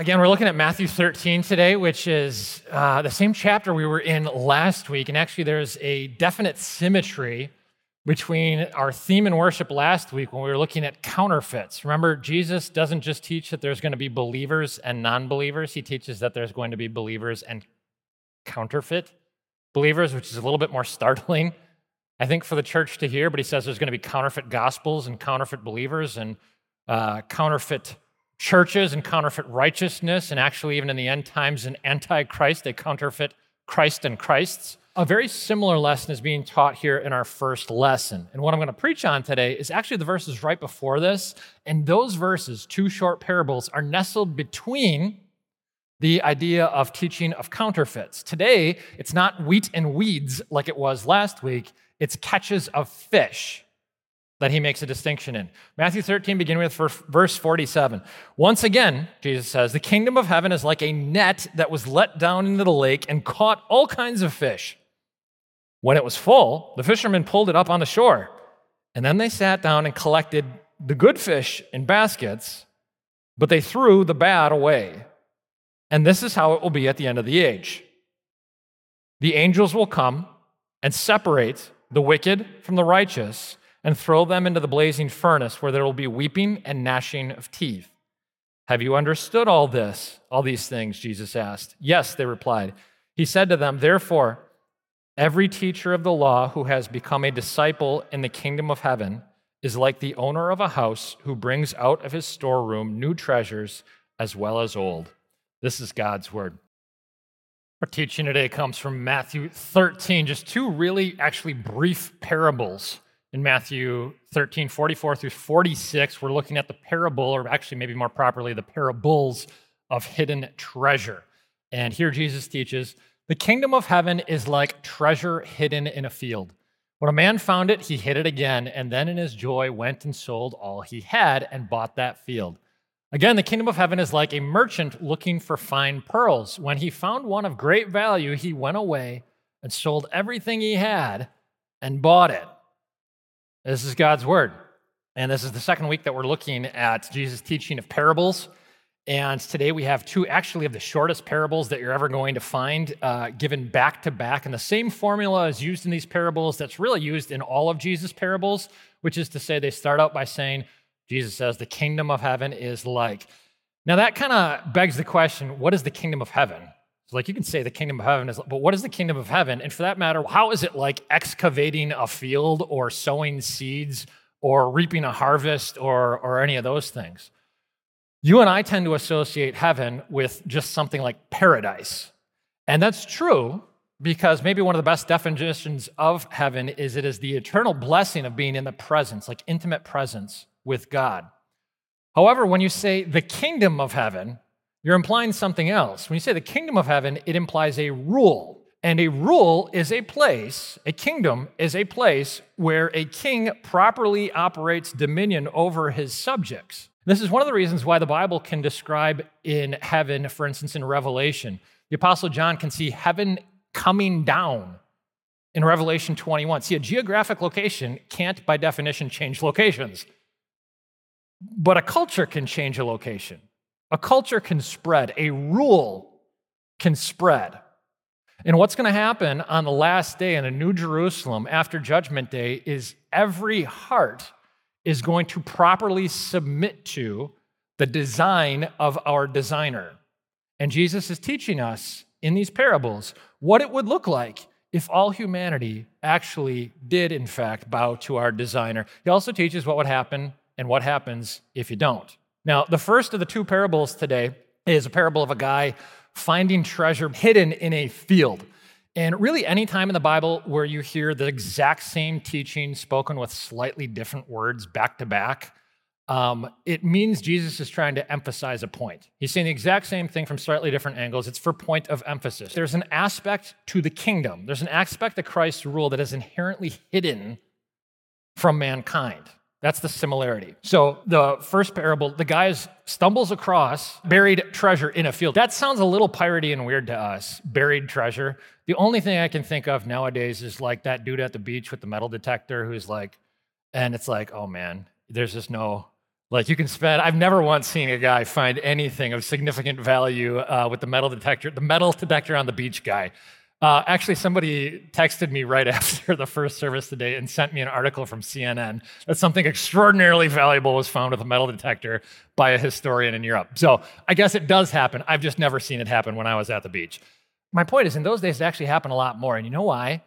again, we're looking at Matthew 13 today, which is uh, the same chapter we were in last week. And actually, there's a definite symmetry between our theme in worship last week when we were looking at counterfeits. Remember, Jesus doesn't just teach that there's going to be believers and non believers, he teaches that there's going to be believers and counterfeit believers, which is a little bit more startling, I think, for the church to hear. But he says there's going to be counterfeit gospels and counterfeit believers and uh, counterfeit churches and counterfeit righteousness. And actually, even in the end times, an antichrist, they counterfeit Christ and Christs. A very similar lesson is being taught here in our first lesson. And what I'm going to preach on today is actually the verses right before this. And those verses, two short parables, are nestled between the idea of teaching of counterfeits. Today, it's not wheat and weeds like it was last week, it's catches of fish that he makes a distinction in. Matthew 13, beginning with verse 47. Once again, Jesus says, The kingdom of heaven is like a net that was let down into the lake and caught all kinds of fish. When it was full, the fishermen pulled it up on the shore. And then they sat down and collected the good fish in baskets, but they threw the bad away. And this is how it will be at the end of the age. The angels will come and separate the wicked from the righteous and throw them into the blazing furnace where there will be weeping and gnashing of teeth. Have you understood all this, all these things? Jesus asked. Yes, they replied. He said to them, Therefore, every teacher of the law who has become a disciple in the kingdom of heaven is like the owner of a house who brings out of his storeroom new treasures as well as old. This is God's word. Our teaching today comes from Matthew 13, just two really actually brief parables in Matthew 13, 44 through 46. We're looking at the parable, or actually, maybe more properly, the parables of hidden treasure. And here Jesus teaches the kingdom of heaven is like treasure hidden in a field. When a man found it, he hid it again, and then in his joy went and sold all he had and bought that field. Again, the kingdom of heaven is like a merchant looking for fine pearls. When he found one of great value, he went away and sold everything he had and bought it. This is God's word. And this is the second week that we're looking at Jesus' teaching of parables. And today we have two actually of the shortest parables that you're ever going to find, uh, given back to back. And the same formula is used in these parables that's really used in all of Jesus' parables, which is to say, they start out by saying, Jesus says, the kingdom of heaven is like. Now that kind of begs the question what is the kingdom of heaven? So, like, you can say the kingdom of heaven is, but what is the kingdom of heaven? And for that matter, how is it like excavating a field or sowing seeds or reaping a harvest or, or any of those things? You and I tend to associate heaven with just something like paradise. And that's true because maybe one of the best definitions of heaven is it is the eternal blessing of being in the presence, like intimate presence with God. However, when you say the kingdom of heaven, you're implying something else. When you say the kingdom of heaven, it implies a rule. And a rule is a place, a kingdom is a place where a king properly operates dominion over his subjects. This is one of the reasons why the Bible can describe in heaven, for instance, in Revelation. The Apostle John can see heaven coming down in Revelation 21. See, a geographic location can't, by definition, change locations. But a culture can change a location. A culture can spread, a rule can spread. And what's going to happen on the last day in a new Jerusalem after Judgment Day is every heart is going to properly submit to the design of our designer. And Jesus is teaching us in these parables what it would look like if all humanity actually did, in fact, bow to our designer. He also teaches what would happen and what happens if you don't. Now, the first of the two parables today is a parable of a guy finding treasure hidden in a field. And really, any time in the Bible where you hear the exact same teaching spoken with slightly different words back to back, um, it means Jesus is trying to emphasize a point. He's saying the exact same thing from slightly different angles. It's for point of emphasis. There's an aspect to the kingdom, there's an aspect of Christ's rule that is inherently hidden from mankind. That's the similarity. So the first parable, the guy stumbles across buried treasure in a field. That sounds a little piratey and weird to us, buried treasure. The only thing I can think of nowadays is like that dude at the beach with the metal detector who's like, and it's like, oh man, there's just no Like you can spend, I've never once seen a guy find anything of significant value uh, with the metal detector, the metal detector on the beach guy. Uh, actually, somebody texted me right after the first service today and sent me an article from CNN that something extraordinarily valuable was found with a metal detector by a historian in Europe. So I guess it does happen. I've just never seen it happen when I was at the beach. My point is, in those days, it actually happened a lot more. And you know why?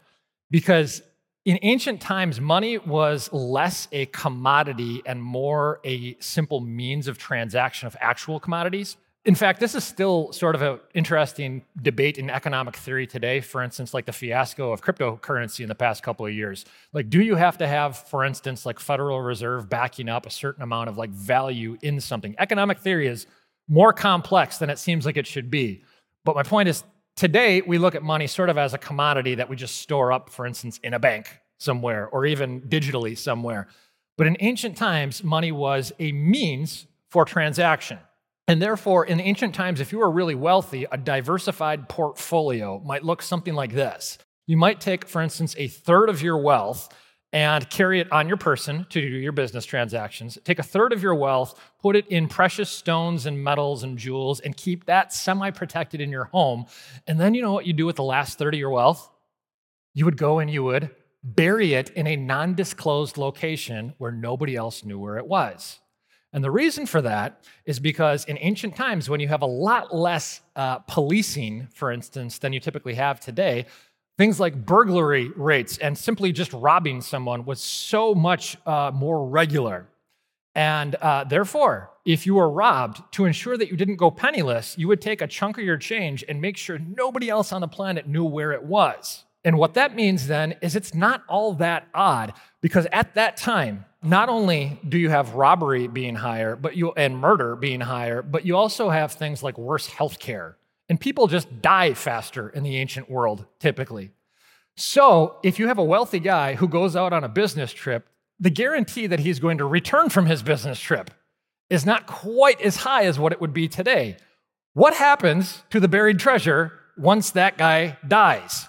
Because in ancient times, money was less a commodity and more a simple means of transaction of actual commodities. In fact, this is still sort of an interesting debate in economic theory today. For instance, like the fiasco of cryptocurrency in the past couple of years. Like, do you have to have, for instance, like Federal Reserve backing up a certain amount of like value in something? Economic theory is more complex than it seems like it should be. But my point is, today we look at money sort of as a commodity that we just store up, for instance, in a bank somewhere or even digitally somewhere. But in ancient times, money was a means for transaction. And therefore, in ancient times, if you were really wealthy, a diversified portfolio might look something like this. You might take, for instance, a third of your wealth and carry it on your person to do your business transactions. Take a third of your wealth, put it in precious stones and metals and jewels, and keep that semi protected in your home. And then you know what you do with the last third of your wealth? You would go and you would bury it in a non disclosed location where nobody else knew where it was. And the reason for that is because in ancient times, when you have a lot less uh, policing, for instance, than you typically have today, things like burglary rates and simply just robbing someone was so much uh, more regular. And uh, therefore, if you were robbed, to ensure that you didn't go penniless, you would take a chunk of your change and make sure nobody else on the planet knew where it was. And what that means then is it's not all that odd because at that time, not only do you have robbery being higher, but you and murder being higher, but you also have things like worse health care. And people just die faster in the ancient world, typically. So, if you have a wealthy guy who goes out on a business trip, the guarantee that he's going to return from his business trip is not quite as high as what it would be today. What happens to the buried treasure once that guy dies?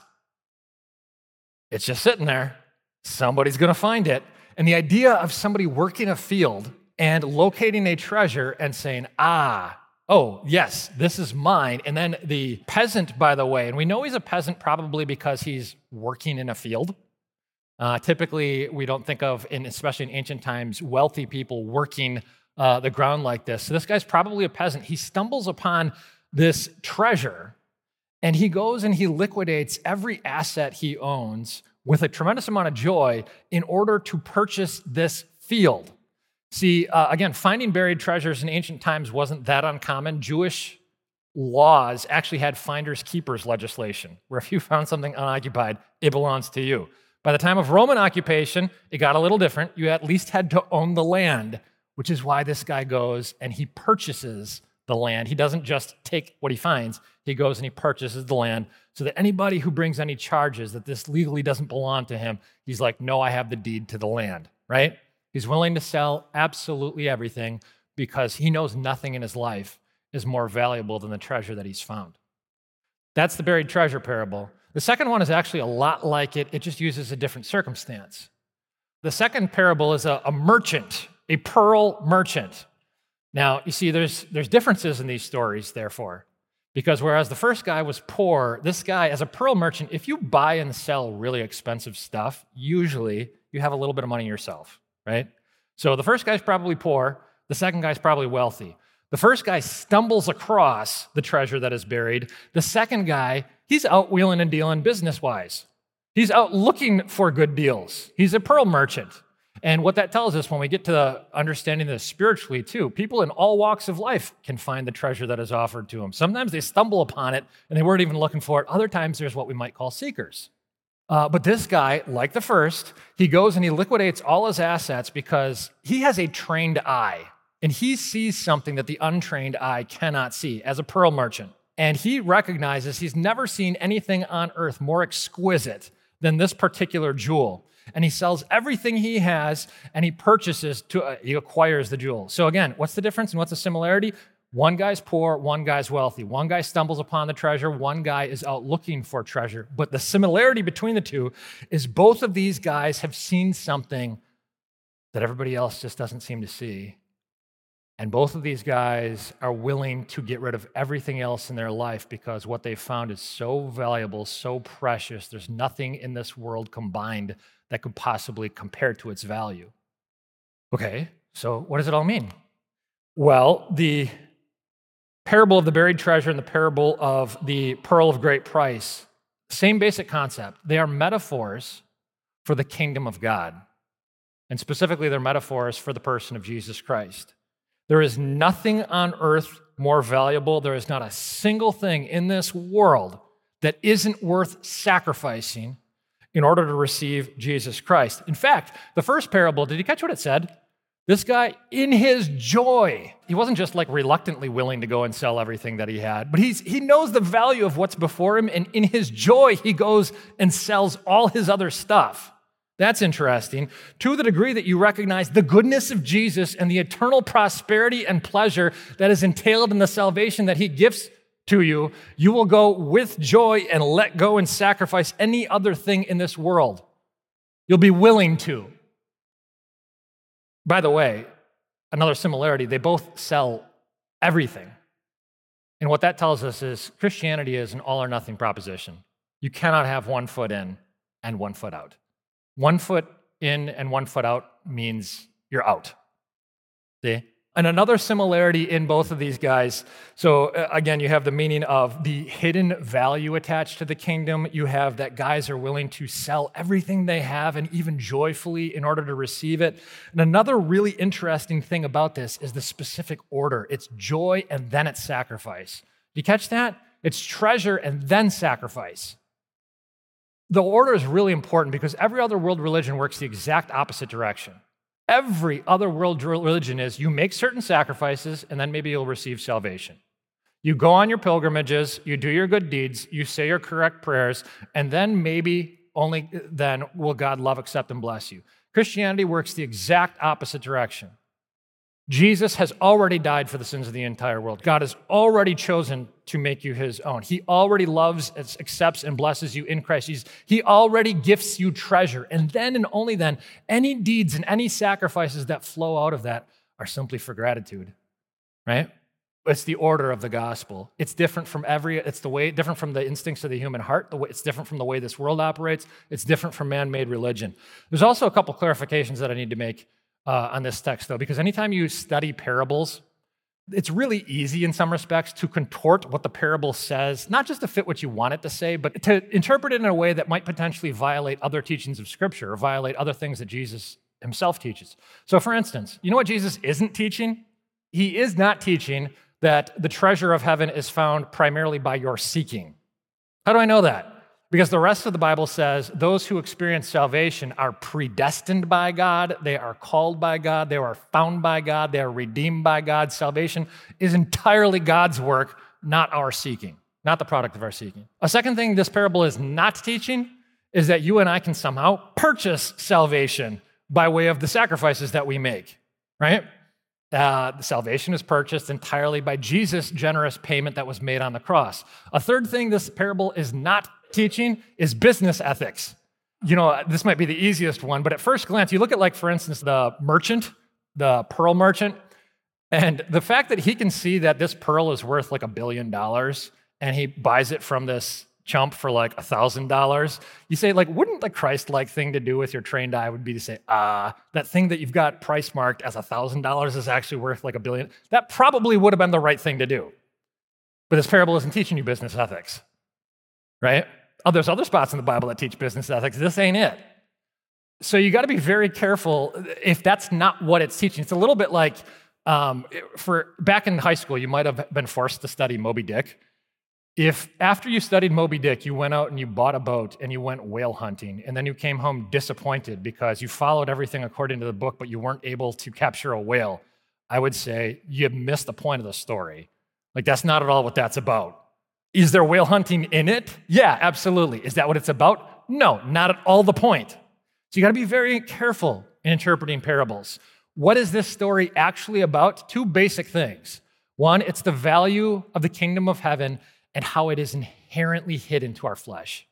It's just sitting there. Somebody's going to find it. And the idea of somebody working a field and locating a treasure and saying, ah, oh, yes, this is mine. And then the peasant, by the way, and we know he's a peasant probably because he's working in a field. Uh, typically, we don't think of, in, especially in ancient times, wealthy people working uh, the ground like this. So this guy's probably a peasant. He stumbles upon this treasure and he goes and he liquidates every asset he owns with a tremendous amount of joy in order to purchase this field. See, uh, again, finding buried treasures in ancient times wasn't that uncommon. Jewish laws actually had finders keepers legislation, where if you found something unoccupied, it belongs to you. By the time of Roman occupation, it got a little different. You at least had to own the land, which is why this guy goes and he purchases the land. He doesn't just take what he finds, he goes and he purchases the land so that anybody who brings any charges that this legally doesn't belong to him, he's like, no, I have the deed to the land, right? He's willing to sell absolutely everything because he knows nothing in his life is more valuable than the treasure that he's found. That's the buried treasure parable. The second one is actually a lot like it, it just uses a different circumstance. The second parable is a, a merchant, a pearl merchant. Now, you see, there's, there's differences in these stories, therefore. Because whereas the first guy was poor, this guy, as a pearl merchant, if you buy and sell really expensive stuff, usually you have a little bit of money yourself, right? So the first guy's probably poor, the second guy's probably wealthy. The first guy stumbles across the treasure that is buried. The second guy, he's out wheeling and dealing business wise. He's out looking for good deals. He's a pearl merchant. And what that tells us when we get to the understanding this spiritually, too, people in all walks of life can find the treasure that is offered to them. Sometimes they stumble upon it and they weren't even looking for it. Other times there's what we might call seekers. Uh, but this guy, like the first, he goes and he liquidates all his assets because he has a trained eye and he sees something that the untrained eye cannot see as a pearl merchant. And he recognizes he's never seen anything on earth more exquisite than this particular jewel and he sells everything he has and he purchases to uh, he acquires the jewel. So again, what's the difference and what's the similarity? One guy's poor, one guy's wealthy. One guy stumbles upon the treasure, one guy is out looking for treasure. But the similarity between the two is both of these guys have seen something that everybody else just doesn't seem to see. And both of these guys are willing to get rid of everything else in their life because what they found is so valuable, so precious. There's nothing in this world combined that could possibly compare to its value. Okay, so what does it all mean? Well, the parable of the buried treasure and the parable of the pearl of great price, same basic concept. They are metaphors for the kingdom of God. And specifically, they're metaphors for the person of Jesus Christ. There is nothing on earth more valuable. There is not a single thing in this world that isn't worth sacrificing in order to receive Jesus Christ. In fact, the first parable, did you catch what it said? This guy, in his joy, he wasn't just like reluctantly willing to go and sell everything that he had, but he's, he knows the value of what's before him. And in his joy, he goes and sells all his other stuff. That's interesting. To the degree that you recognize the goodness of Jesus and the eternal prosperity and pleasure that is entailed in the salvation that he gives to you, you will go with joy and let go and sacrifice any other thing in this world. You'll be willing to. By the way, another similarity, they both sell everything. And what that tells us is Christianity is an all or nothing proposition. You cannot have one foot in and one foot out. One foot in and one foot out means you're out. See? And another similarity in both of these guys. So, uh, again, you have the meaning of the hidden value attached to the kingdom. You have that guys are willing to sell everything they have and even joyfully in order to receive it. And another really interesting thing about this is the specific order it's joy and then it's sacrifice. Do you catch that? It's treasure and then sacrifice. The order is really important because every other world religion works the exact opposite direction. Every other world religion is you make certain sacrifices and then maybe you'll receive salvation. You go on your pilgrimages, you do your good deeds, you say your correct prayers, and then maybe only uh, then will God love, accept, and bless you. Christianity works the exact opposite direction. Jesus has already died for the sins of the entire world. God has already chosen to make you his own. He already loves, accepts, and blesses you in Christ Jesus. He already gifts you treasure. And then and only then, any deeds and any sacrifices that flow out of that are simply for gratitude, right? It's the order of the gospel. It's different from every, it's the way, different from the instincts of the human heart. The way, it's different from the way this world operates. It's different from man made religion. There's also a couple clarifications that I need to make uh, on this text, though, because anytime you study parables, it's really easy in some respects to contort what the parable says, not just to fit what you want it to say, but to interpret it in a way that might potentially violate other teachings of Scripture or violate other things that Jesus himself teaches. So, for instance, you know what Jesus isn't teaching? He is not teaching that the treasure of heaven is found primarily by your seeking. How do I know that? Because the rest of the Bible says those who experience salvation are predestined by God, they are called by God, they are found by God, they are redeemed by God. Salvation is entirely God's work, not our seeking, not the product of our seeking. A second thing this parable is not teaching is that you and I can somehow purchase salvation by way of the sacrifices that we make, right? Uh, salvation is purchased entirely by Jesus' generous payment that was made on the cross. A third thing this parable is not teaching is business ethics. You know, this might be the easiest one, but at first glance, you look at, like, for instance, the merchant, the pearl merchant, and the fact that he can see that this pearl is worth like a billion dollars and he buys it from this chump for like a thousand dollars you say like wouldn't the christ-like thing to do with your trained eye would be to say ah that thing that you've got price marked as a thousand dollars is actually worth like a billion. That probably would have been the right thing to do. But this parable isn't teaching you business ethics. Right Oh, there's other spots in the Bible that teach business ethics. This ain't it. So you got to be very careful if that's not what it's teaching. It's a little bit like um, for back in high school, you might have been forced to study Moby Dick. If after you studied Moby Dick, you went out and you bought a boat and you went whale hunting, and then you came home disappointed because you followed everything according to the book, but you weren't able to capture a whale, I would say you missed the point of the story. Like, that's not at all what that's about. Is there whale hunting in it? Yeah, absolutely. Is that what it's about? No, not at all the point. So you got to be very careful in interpreting parables. What is this story actually about? Two basic things. One, it's the value of the kingdom of heaven and how it is inherently hidden to our flesh.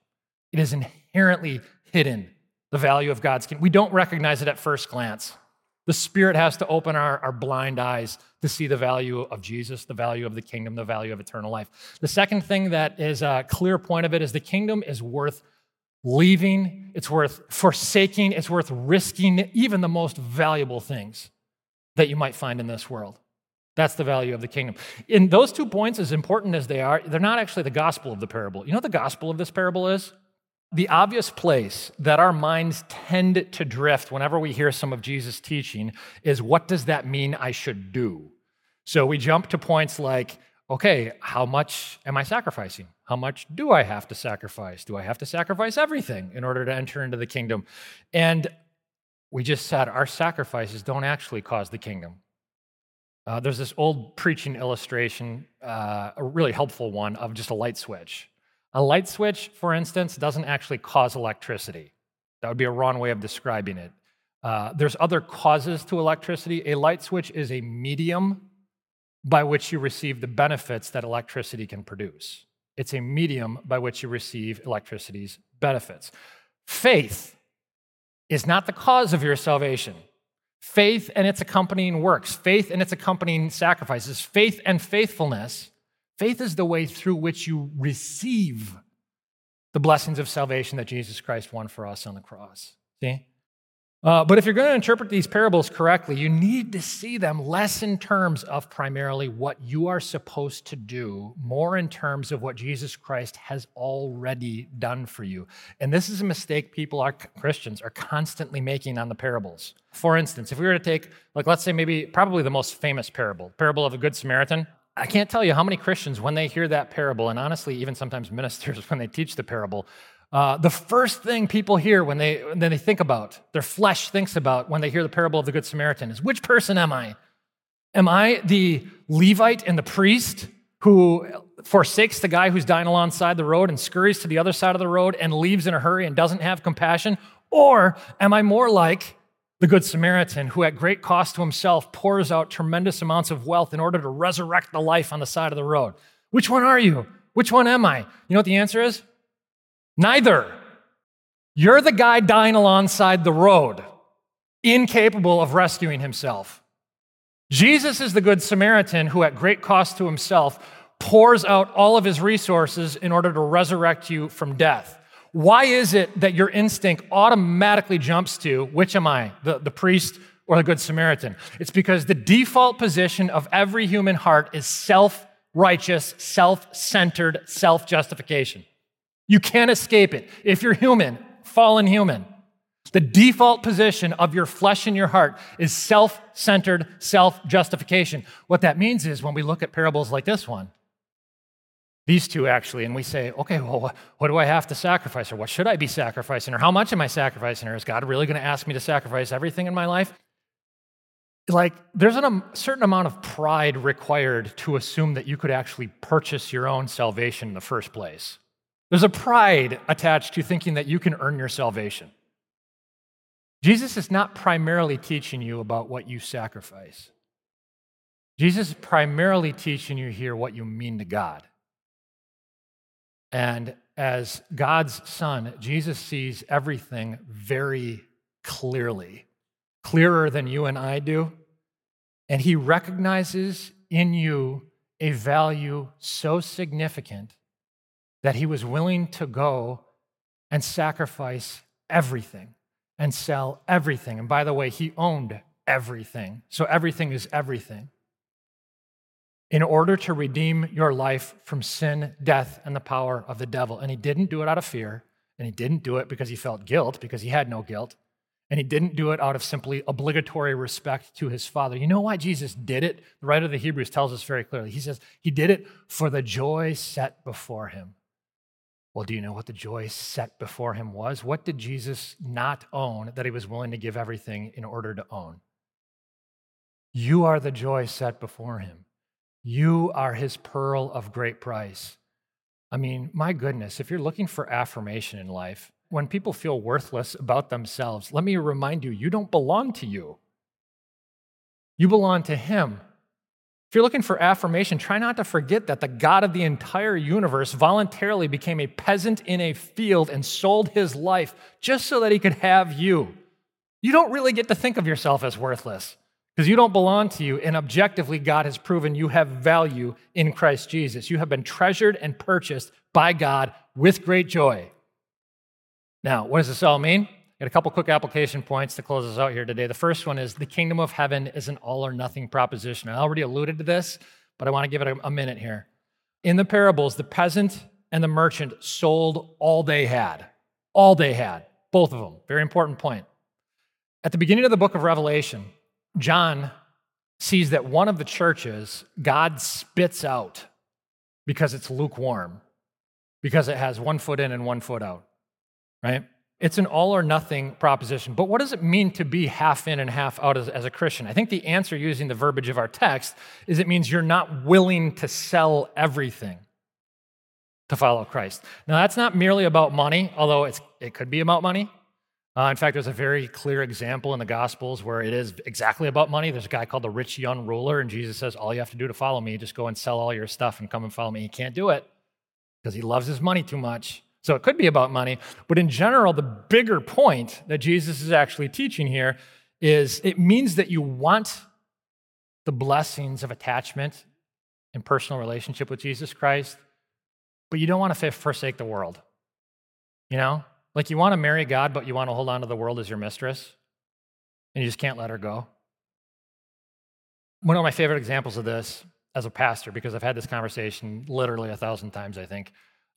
It is inherently hidden, the value of God's kingdom. We don't recognize it at first glance. The Spirit has to open our, our blind eyes to see the value of Jesus, the value of the kingdom, the value of eternal life. The second thing that is a clear point of it is the kingdom is worth leaving, it's worth forsaking, it's worth risking even the most valuable things that you might find in this world. That's the value of the kingdom. In those two points, as important as they are, they're not actually the gospel of the parable. You know what the gospel of this parable is? The obvious place that our minds tend to drift whenever we hear some of Jesus' teaching is what does that mean I should do? So we jump to points like, okay, how much am I sacrificing? How much do I have to sacrifice? Do I have to sacrifice everything in order to enter into the kingdom? And we just said our sacrifices don't actually cause the kingdom. Uh, there's this old preaching illustration, uh, a really helpful one, of just a light switch. A light switch, for instance, doesn't actually cause electricity. That would be a wrong way of describing it. Uh, there's other causes to electricity. A light switch is a medium by which you receive the benefits that electricity can produce. It's a medium by which you receive electricity's benefits. Faith is not the cause of your salvation. Faith and its accompanying works, faith and its accompanying sacrifices, faith and faithfulness. Faith is the way through which you receive the blessings of salvation that Jesus Christ won for us on the cross. See? Uh, but if you're going to interpret these parables correctly, you need to see them less in terms of primarily what you are supposed to do, more in terms of what Jesus Christ has already done for you. And this is a mistake people are Christians are constantly making on the parables. For instance, if we were to take, like, let's say maybe probably the most famous parable, parable of a Good Samaritan. I can't tell you how many Christians, when they hear that parable, and honestly, even sometimes ministers, when they teach the parable, uh, the first thing people hear when they, when they think about, their flesh thinks about when they hear the parable of the Good Samaritan is which person am I? Am I the Levite and the priest who forsakes the guy who's dying alongside the road and scurries to the other side of the road and leaves in a hurry and doesn't have compassion? Or am I more like the Good Samaritan who, at great cost to himself, pours out tremendous amounts of wealth in order to resurrect the life on the side of the road? Which one are you? Which one am I? You know what the answer is? Neither. You're the guy dying alongside the road, incapable of rescuing himself. Jesus is the Good Samaritan who, at great cost to himself, pours out all of his resources in order to resurrect you from death. Why is it that your instinct automatically jumps to which am I, the, the priest or the Good Samaritan? It's because the default position of every human heart is self righteous, self centered self justification. You can't escape it. If you're human, fallen human, the default position of your flesh and your heart is self centered self justification. What that means is when we look at parables like this one, these two actually, and we say, okay, well, what do I have to sacrifice? Or what should I be sacrificing? Or how much am I sacrificing? Or is God really going to ask me to sacrifice everything in my life? Like, there's a certain amount of pride required to assume that you could actually purchase your own salvation in the first place. There's a pride attached to thinking that you can earn your salvation. Jesus is not primarily teaching you about what you sacrifice. Jesus is primarily teaching you here what you mean to God. And as God's son, Jesus sees everything very clearly, clearer than you and I do. And he recognizes in you a value so significant that he was willing to go and sacrifice everything and sell everything. And by the way, he owned everything. So everything is everything. In order to redeem your life from sin, death, and the power of the devil. And he didn't do it out of fear, and he didn't do it because he felt guilt, because he had no guilt. And he didn't do it out of simply obligatory respect to his father. You know why Jesus did it? The writer of the Hebrews tells us very clearly. He says he did it for the joy set before him. Well, do you know what the joy set before him was? What did Jesus not own that he was willing to give everything in order to own? You are the joy set before him. You are his pearl of great price. I mean, my goodness, if you're looking for affirmation in life, when people feel worthless about themselves, let me remind you, you don't belong to you. You belong to him. If you're looking for affirmation, try not to forget that the God of the entire universe voluntarily became a peasant in a field and sold his life just so that he could have you. you don't really get to think of yourself as worthless because you don't belong to you. And objectively, God has proven you have value in Christ Jesus. You have been treasured and purchased by God with great joy. Now, what does this all mean? I Got a couple quick application points to close us out here today. The first one is the kingdom of heaven is an all or nothing proposition. I already alluded to this, but I want to give it a, a minute here. In the parables, the peasant and the merchant sold all they had. All they had, both of them. Very important point. At the beginning of the book of Revelation, John sees that one of the churches God spits out because it's lukewarm, because it has one foot in and one foot out, right? It's an all or nothing proposition. But what does it mean to be half in and half out as, as, a Christian? I think the answer, using the verbiage of our text, is it means you're not willing to sell everything to follow Christ. Now, that's not merely about money, although it could be about money. Uh, in fact, there's a very clear example in the Gospels where it is exactly about money. There's a guy called the rich young ruler, and Jesus says, All you have to do to follow me, just go and sell all your stuff and come and follow me. He can't do it because he loves his money too much. So it could be about money. But in general, the bigger point that Jesus is actually teaching here is it means that you want the blessings of attachment and personal relationship with Jesus Christ, but you don't want to forsake the world. You know? Like you want to marry God, but you want to hold on to the world as your mistress, and you just can't let her go. One of my favorite examples of this as a pastor, because I've had this conversation literally a thousand times, I think,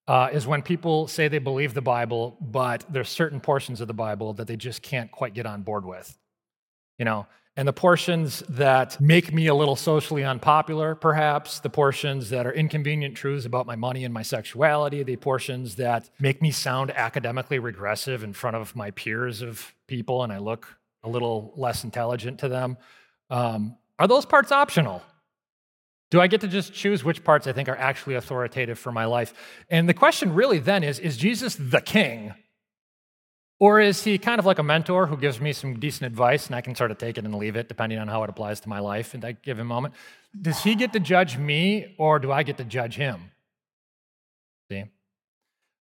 uh, is when people say they believe the Bible, but there's certain portions of the Bible that they just can't quite get on board with. You know, and the portions that make me a little socially unpopular, perhaps, the portions that are inconvenient truths about my money and my sexuality, the portions that make me sound academically regressive in front of my peers of people and I look a little less intelligent to them. Um, are those parts optional? Do I get to just choose which parts I think are actually authoritative for my life? And the question really then is Is Jesus the king? Or is he kind of like a mentor who gives me some decent advice and I can sort of take it and leave it depending on how it applies to my life in that given moment? Does he get to judge me or do I get to judge him? See?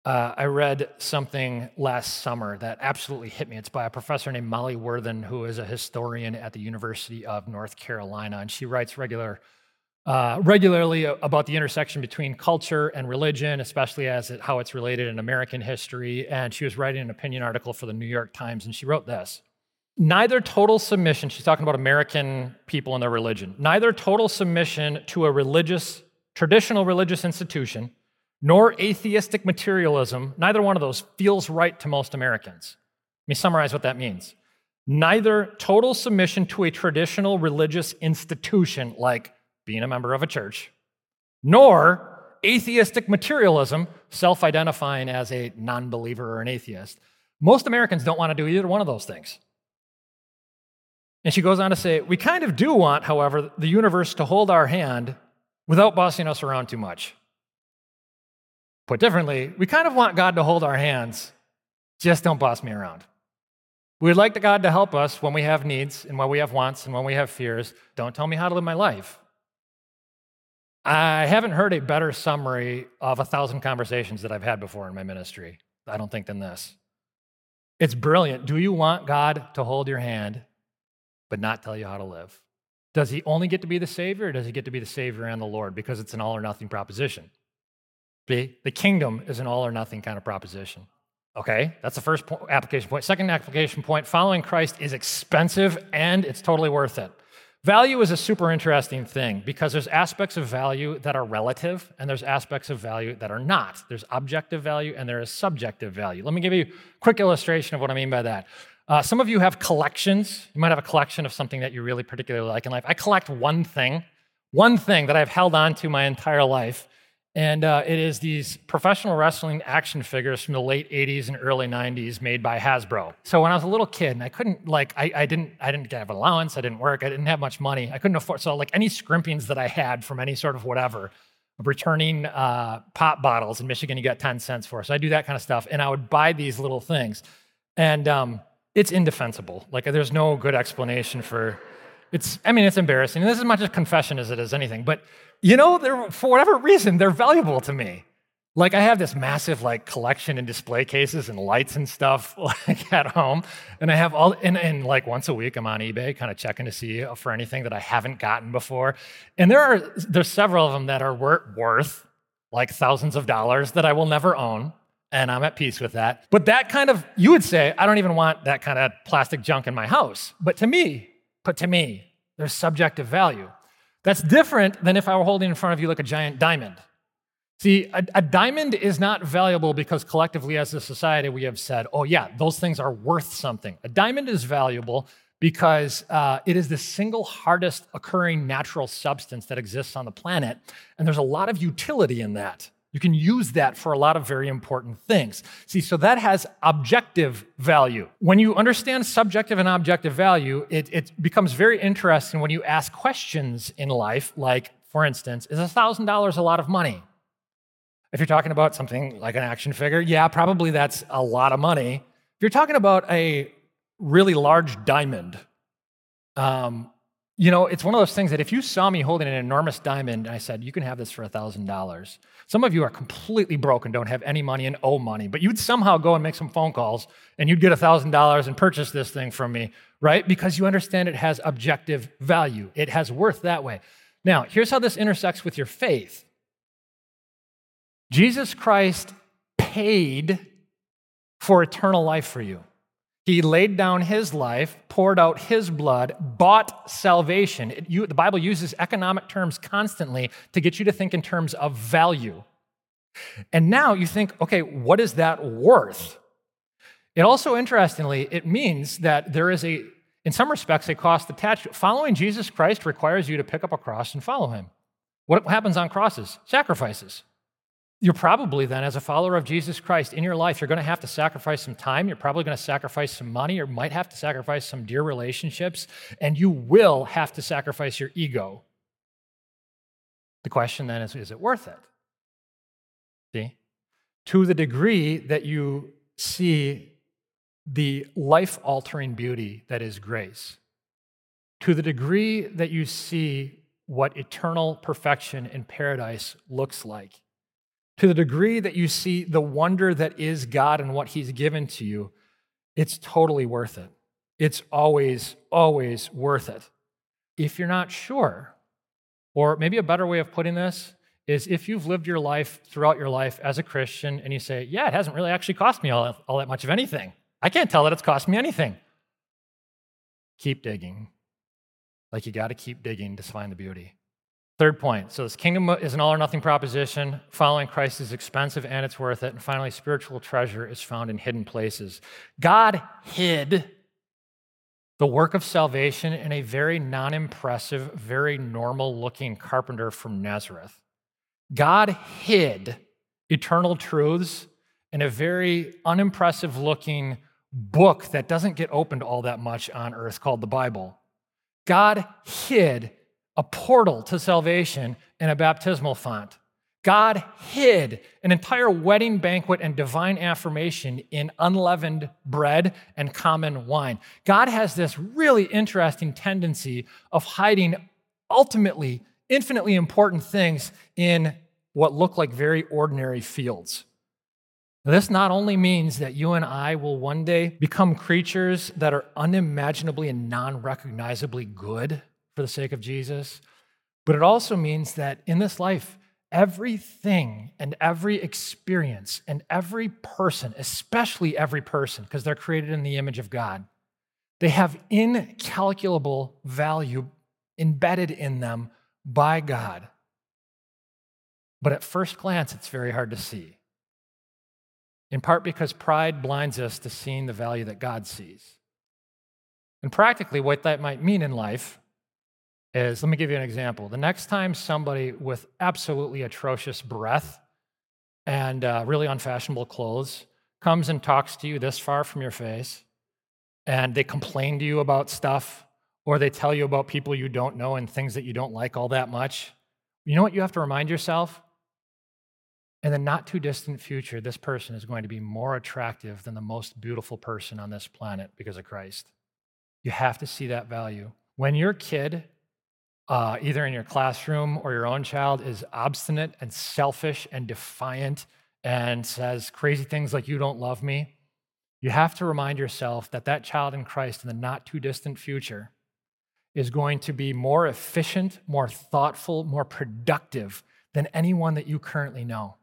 Uh, I read something last summer that absolutely hit me. It's by a professor named Molly Worthen, who is a historian at the University of North Carolina, and she writes regular uh, regularly about the intersection between culture and religion, especially as it, how it's related in American history. And she was writing an opinion article for the New York Times, and she wrote this Neither total submission, she's talking about American people and their religion, neither total submission to a religious, traditional religious institution, nor atheistic materialism, neither one of those feels right to most Americans. Let me summarize what that means. Neither total submission to a traditional religious institution like being a member of a church, nor atheistic materialism, self identifying as a non believer or an atheist. Most Americans don't want to do either one of those things. And she goes on to say, We kind of do want, however, the universe to hold our hand without bossing us around too much. Put differently, we kind of want God to hold our hands, just don't boss me around. We'd like God to help us when we have needs and when we have wants and when we have fears. Don't tell me how to live my life. I haven't heard a better summary of a thousand conversations that I've had before in my ministry, I don't think, than this. It's brilliant. Do you want God to hold your hand, but not tell you how to live? Does he only get to be the Savior, or does he get to be the Savior and the Lord? Because it's an all or nothing proposition. The, the kingdom is an all or nothing kind of proposition. Okay, that's the first application point. Second application point following Christ is expensive and it's totally worth it. Value is a super interesting thing because there's aspects of value that are relative and there's aspects of value that are not. There's objective value and there is subjective value. Let me give you a quick illustration of what I mean by that. Uh, some of you have collections. You might have a collection of something that you really particularly like in life. I collect one thing, one thing that I've held on to my entire life. And uh, it is these professional wrestling action figures from the late 80s and early 90s made by Hasbro. So when I was a little kid and I couldn't like I, I didn't I didn't have an allowance, I didn't work, I didn't have much money. I couldn't afford so like any scrimpings that I had from any sort of whatever, returning uh, pop bottles in Michigan you got 10 cents for. So I do that kind of stuff. And I would buy these little things. And um, it's indefensible. Like there's no good explanation for it's, I mean, it's embarrassing. this is as much a confession as it is anything. But, you know, for whatever reason, they're valuable to me. Like I have this massive like collection and display cases and lights and stuff like at home, and I have all and, and like once a week I'm on eBay kind of checking to see for anything that I haven't gotten before, and there are there's several of them that are worth like thousands of dollars that I will never own, and I'm at peace with that. But that kind of you would say I don't even want that kind of plastic junk in my house, but to me, but to me, there's subjective value. That's different than if I were holding in front of you like a giant diamond. See, a, a, diamond is not valuable because collectively as a society we have said, oh, yeah, those things are worth something. A diamond is valuable because uh, it is the single hardest occurring natural substance that exists on the planet. And there's a lot of utility in that. You can use that for a lot of very important things. See, so that has objective value. When you understand subjective and objective value, it, it becomes very interesting when you ask questions in life, like, for instance, is $1,000 a lot of money? If you're talking about something like an action figure, yeah, probably that's a lot of money. If you're talking about a really large diamond, um, you know, it's one of those things that if you saw me holding an enormous diamond and I said, you can have this for $1,000, some of you are completely broken, don't have any money and owe money, but you'd somehow go and make some phone calls and you'd get $1,000 and purchase this thing from me, right? Because you understand it has objective value, it has worth that way. Now, here's how this intersects with your faith. Jesus Christ paid for eternal life for you. He laid down his life, poured out his blood, bought salvation. It, you, the Bible uses economic terms constantly to get you to think in terms of value. And now you think, okay, what is that worth? It also, interestingly, it means that there is a, in some respects, a cost attached. Following Jesus Christ requires you to pick up a cross and follow him. What happens on crosses? Sacrifices. You're probably then, as a follower of Jesus Christ in your life, you're going to have to sacrifice some time. You're probably going to sacrifice some money or might have to sacrifice some dear relationships, and you will have to sacrifice your ego. The question then is is it worth it? See? To the degree that you see the life altering beauty that is grace, to the degree that you see what eternal perfection in paradise looks like to the degree that you see the wonder that is God and what He's given to you, it's totally worth it. It's always, always worth it. If you're not sure, or maybe a better way of putting this is if you've lived your life throughout your life as a Christian and you say, yeah, it hasn't really actually cost me all, all that much of anything. I can't tell that it's cost me anything. Keep digging. Like you got to keep digging to find the beauty. Third point so, this kingdom is an all or nothing proposition. Following Christ is expensive and it's worth it. And finally, spiritual treasure is found in hidden places. God hid the work of salvation in a very non impressive, very normal looking carpenter from Nazareth. God hid eternal truths in a very unimpressive looking book that doesn't get opened all that much on earth called the Bible. God hid a portal to salvation in a baptismal font. God hid an entire wedding banquet and divine affirmation in unleavened bread and common wine. God has this really interesting tendency of hiding ultimately infinitely important things in what look like very ordinary fields. This not only means that you and I will one day become creatures that are unimaginably and non recognizably good for the sake of Jesus. But it also means that in this life, everything and every experience and every person, especially every person, because they're created in the image of God, they have incalculable value embedded in them by God. But at first glance, it's very hard to see. In part because pride blinds us to seeing the value that God sees. And practically, what that might mean in life is let me give you an example. The next time somebody with absolutely atrocious breath and uh, really unfashionable clothes comes and talks to you this far from your face, and they complain to you about stuff, or they tell you about people you don't know and things that you don't like all that much, you know what you have to remind yourself? In the not too distant future, this person is going to be more attractive than the most beautiful person on this planet because of Christ. You have to see that value. When your kid uh, either in your classroom or your own child is obstinate and selfish and defiant and says crazy things like, You don't love me, you have to remind yourself that that child in Christ in the not too distant future is going to be more efficient, more thoughtful, more productive than anyone that you currently know.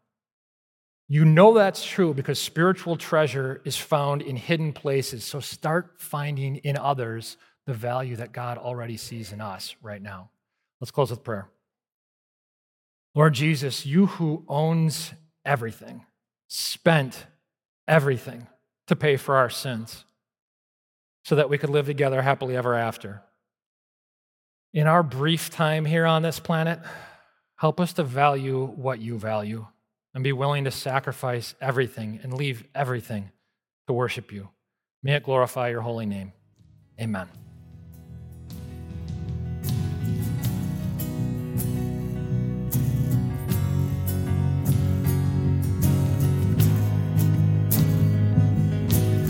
You know that's true because spiritual treasure is found in hidden places. So start finding in others the value that God already sees in us right now. Let's close with prayer. Lord Jesus, you who owns everything, spent everything to pay for our sins so that we could live together happily ever after. In our brief time here on this planet, help us to value what you value and be willing to sacrifice everything and leave everything to worship you. May it glorify your holy name. Amen.